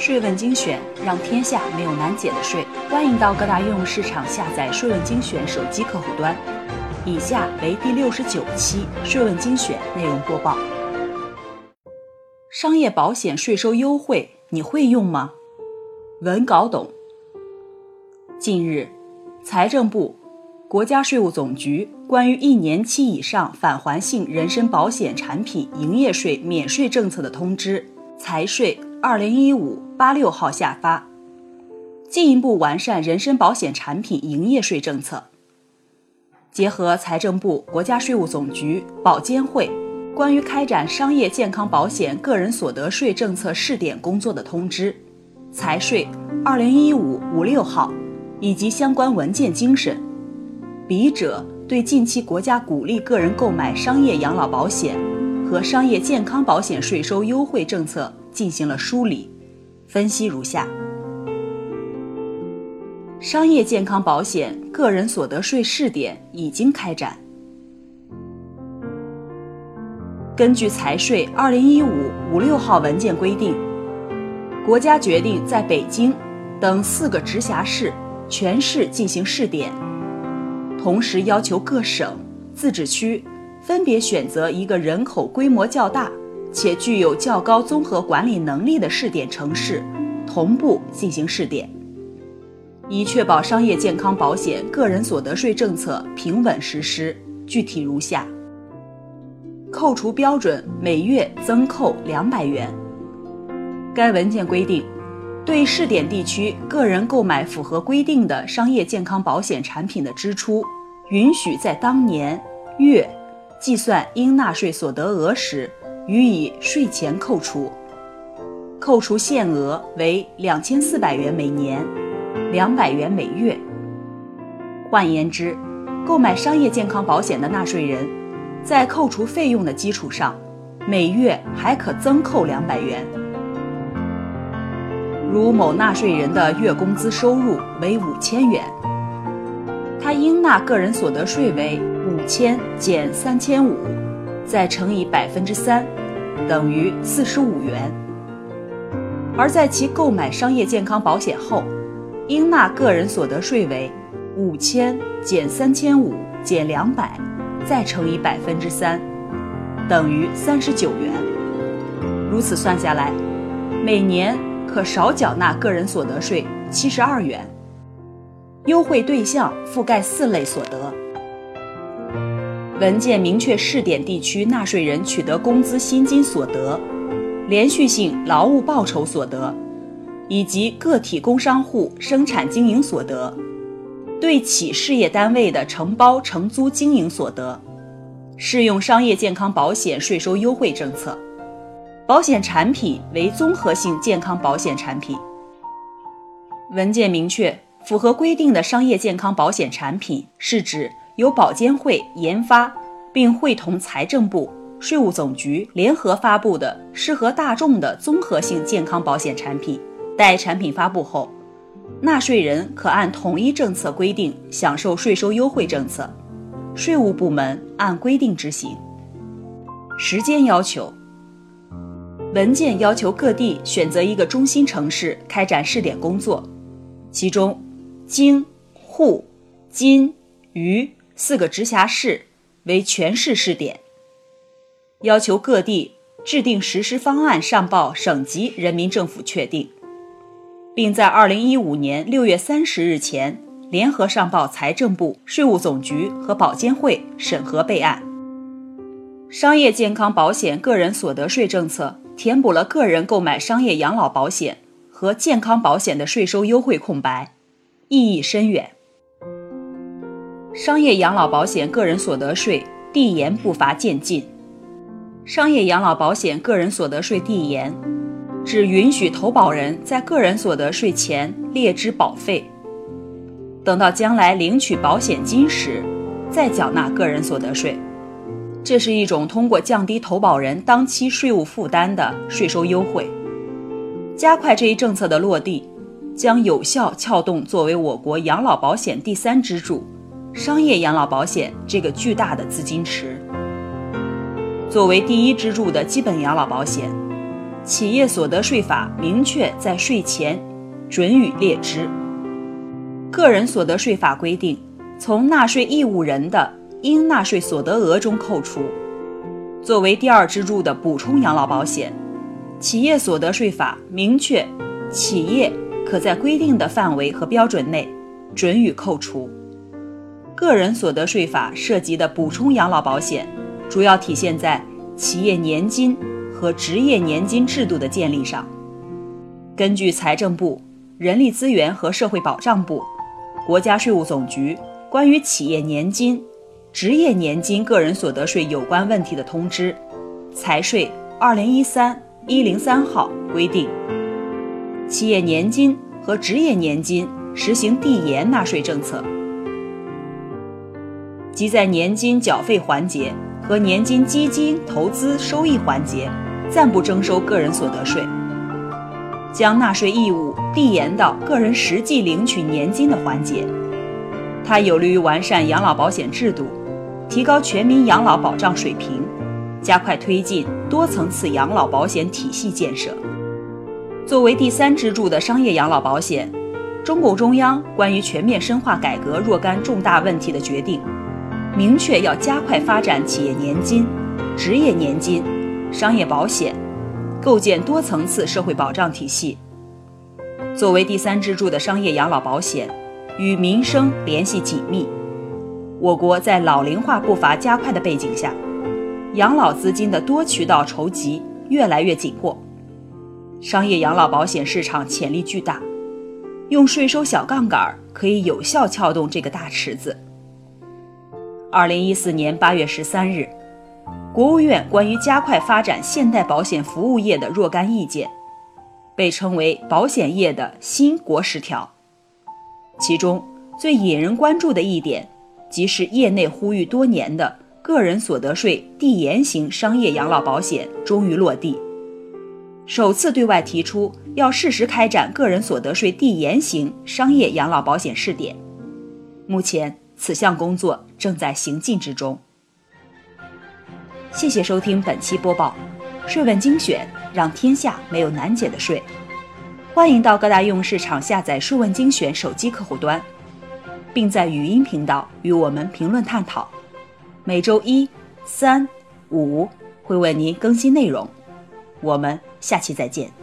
税问精选，让天下没有难解的税。欢迎到各大应用市场下载“税问精选”手机客户端。以下为第六十九期《税问精选》内容播报。商业保险税收优惠，你会用吗？文搞懂。近日，财政部、国家税务总局关于一年期以上返还性人身保险产品营业税免税政策的通知（财税）。二零一五八六号下发，进一步完善人身保险产品营业税政策。结合财政部、国家税务总局、保监会关于开展商业健康保险个人所得税政策试点工作的通知（财税二零一五五六号）以及相关文件精神，笔者对近期国家鼓励个人购买商业养老保险和商业健康保险税收优惠政策。进行了梳理，分析如下：商业健康保险个人所得税试点已经开展。根据财税二零一五五六号文件规定，国家决定在北京等四个直辖市全市进行试点，同时要求各省、自治区分别选择一个人口规模较大。且具有较高综合管理能力的试点城市，同步进行试点，以确保商业健康保险个人所得税政策平稳实施。具体如下：扣除标准每月增扣两百元。该文件规定，对试点地区个人购买符合规定的商业健康保险产品的支出，允许在当年月计算应纳税所得额时。予以税前扣除，扣除限额为两千四百元每年，两百元每月。换言之，购买商业健康保险的纳税人，在扣除费用的基础上，每月还可增扣两百元。如某纳税人的月工资收入为五千元，他应纳个人所得税为五千减三千五，再乘以百分之三。等于四十五元，而在其购买商业健康保险后，应纳个人所得税为五千减三千五减两百，再乘以百分之三，等于三十九元。如此算下来，每年可少缴纳个人所得税七十二元。优惠对象覆盖四类所得。文件明确，试点地区纳税人取得工资薪金所得、连续性劳务报酬所得，以及个体工商户生产经营所得，对企事业单位的承包承租经营所得，适用商业健康保险税收优惠政策。保险产品为综合性健康保险产品。文件明确，符合规定的商业健康保险产品是指。由保监会研发，并会同财政部、税务总局联合发布的适合大众的综合性健康保险产品，待产品发布后，纳税人可按统一政策规定享受税收优惠政策，税务部门按规定执行。时间要求，文件要求各地选择一个中心城市开展试点工作，其中，京、沪、津、渝。四个直辖市为全市试点，要求各地制定实施方案上报省级人民政府确定，并在二零一五年六月三十日前联合上报财政部、税务总局和保监会审核备案。商业健康保险个人所得税政策填补了个人购买商业养老保险和健康保险的税收优惠空白，意义深远。商业养老保险个人所得税递延步伐渐进。商业养老保险个人所得税递延，只允许投保人在个人所得税前列支保费，等到将来领取保险金时，再缴纳个人所得税。这是一种通过降低投保人当期税务负担的税收优惠。加快这一政策的落地，将有效撬动作为我国养老保险第三支柱。商业养老保险这个巨大的资金池，作为第一支柱的基本养老保险，企业所得税法明确在税前准予列支。个人所得税法规定，从纳税义务人的应纳税所得额中扣除。作为第二支柱的补充养老保险，企业所得税法明确，企业可在规定的范围和标准内准予扣除。个人所得税法涉及的补充养老保险，主要体现在企业年金和职业年金制度的建立上。根据财政部、人力资源和社会保障部、国家税务总局关于企业年金、职业年金个人所得税有关问题的通知（财税二零一三一零三号）规定，企业年金和职业年金实行递延纳税政策。即在年金缴费环节和年金基金投资收益环节，暂不征收个人所得税，将纳税义务递延到个人实际领取年金的环节。它有利于完善养老保险制度，提高全民养老保障水平，加快推进多层次养老保险体系建设。作为第三支柱的商业养老保险，中共中央关于全面深化改革若干重大问题的决定。明确要加快发展企业年金、职业年金、商业保险，构建多层次社会保障体系。作为第三支柱的商业养老保险，与民生联系紧密。我国在老龄化步伐加快的背景下，养老资金的多渠道筹集越来越紧迫，商业养老保险市场潜力巨大，用税收小杠杆可以有效撬动这个大池子。二零一四年八月十三日，国务院关于加快发展现代保险服务业的若干意见，被称为保险业的新国十条。其中最引人关注的一点，即是业内呼吁多年的个人所得税递延型商业养老保险终于落地，首次对外提出要适时开展个人所得税递延型商业养老保险试点。目前。此项工作正在行进之中。谢谢收听本期播报，税问精选，让天下没有难解的税。欢迎到各大应用市场下载税问精选手机客户端，并在语音频道与我们评论探讨。每周一、三、五会为您更新内容。我们下期再见。